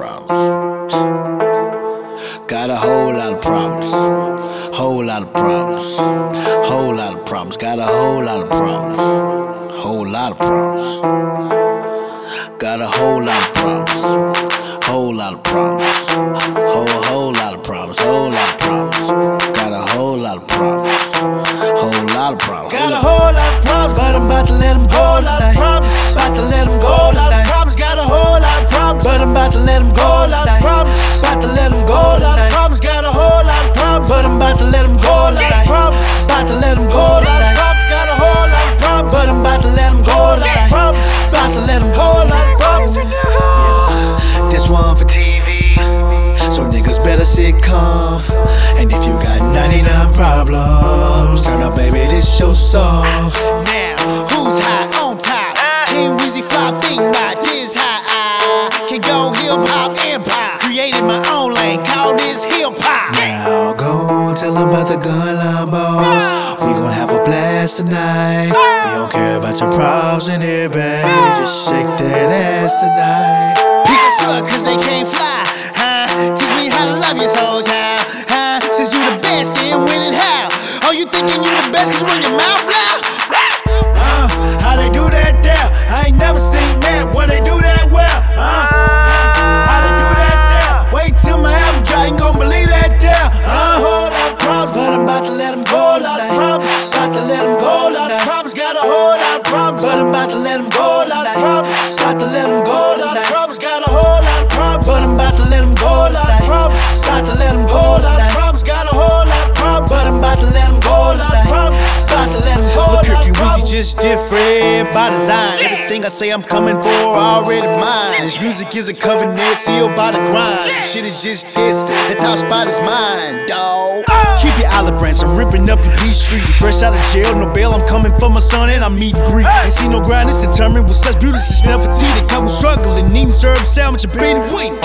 problems. Got a whole lot of problems. Whole lot of problems. Whole lot of problems. Got a whole lot of problems. Whole lot of problems. Got a whole lot of problems. Whole lot of problems. Whole whole lot of problems. Whole lot of problems. Got a whole lot of problems. Whole lot of problems. Got a whole lot of problems, but I'm about to let them go. Lot. About to let them go. Lot of problems. Got a whole lot of problems, but I'm better. And if you got 99 problems, turn up, baby, this your song. Now, who's high on top? Kingweezy flop, think not this high. I can go hip hop empire. Created my own lane, call this hip hop. Now go tell about the gun boss. We gon' have a blast tonight. We don't care about your problems in and everything. Just shake that ass tonight. People suck cause they can't fly. Huh? Teach me how to love you, souls, how? Huh? Since you the best, then when and how? Oh, you thinking you the best cause when your mouth loud? Uh, how they do that there? I ain't never seen that. Where they do that well? Uh, how they do that there? Wait till my album dry, ain't gon' believe that there. Uh, whole lot of problems, but I'm about to let them go. Lot of problems, about to let them go. Lot of problems, got a whole lot of problems, but I'm about to let them go. Lot of problems, about to let them go. Just different by design. Everything I say I'm coming for, already mine. This music is a covenant sealed by the grind. Some shit is just distant. The top spot is mine, dawg. Uh. Keep your olive branch, I'm ripping up your peace street. Fresh out of jail, no bail, I'm coming for my son and I'm meeting Greek. Ain't see no grind, it's determined with such beauty, it's never tea. They come with struggling, eating serve sandwich and beating wheat.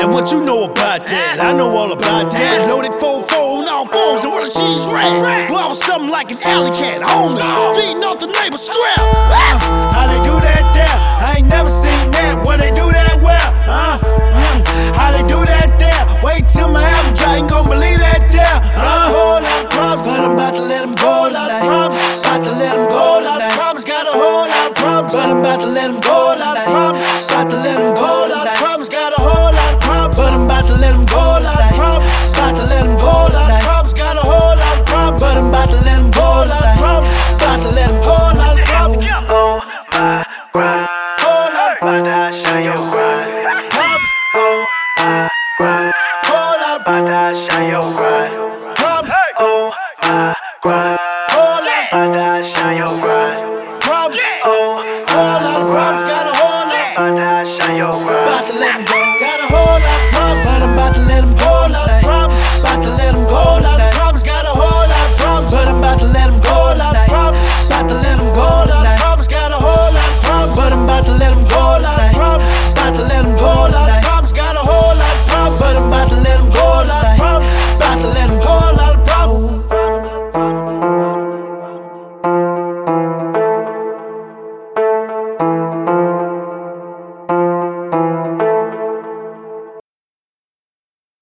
Now what you know about that? I know all about that. Loaded four on all fours, the world of cheese rat. Well, I was something like an alley cat, homeless, feeding off the neighbor's strap. How they do that there? I ain't never seen that. Where they do that well? Uh, mm. How they do that there? Wait till my album dry, ain't gon' believe that there. Uh, whole lot of problems, but I'm about to let them go. Lot of problems, about to let them go. Lot of problems, got a whole lot of problems, but I'm about to let them go. Lot of About to show you what. Pop. I. Hold up. About to show you what.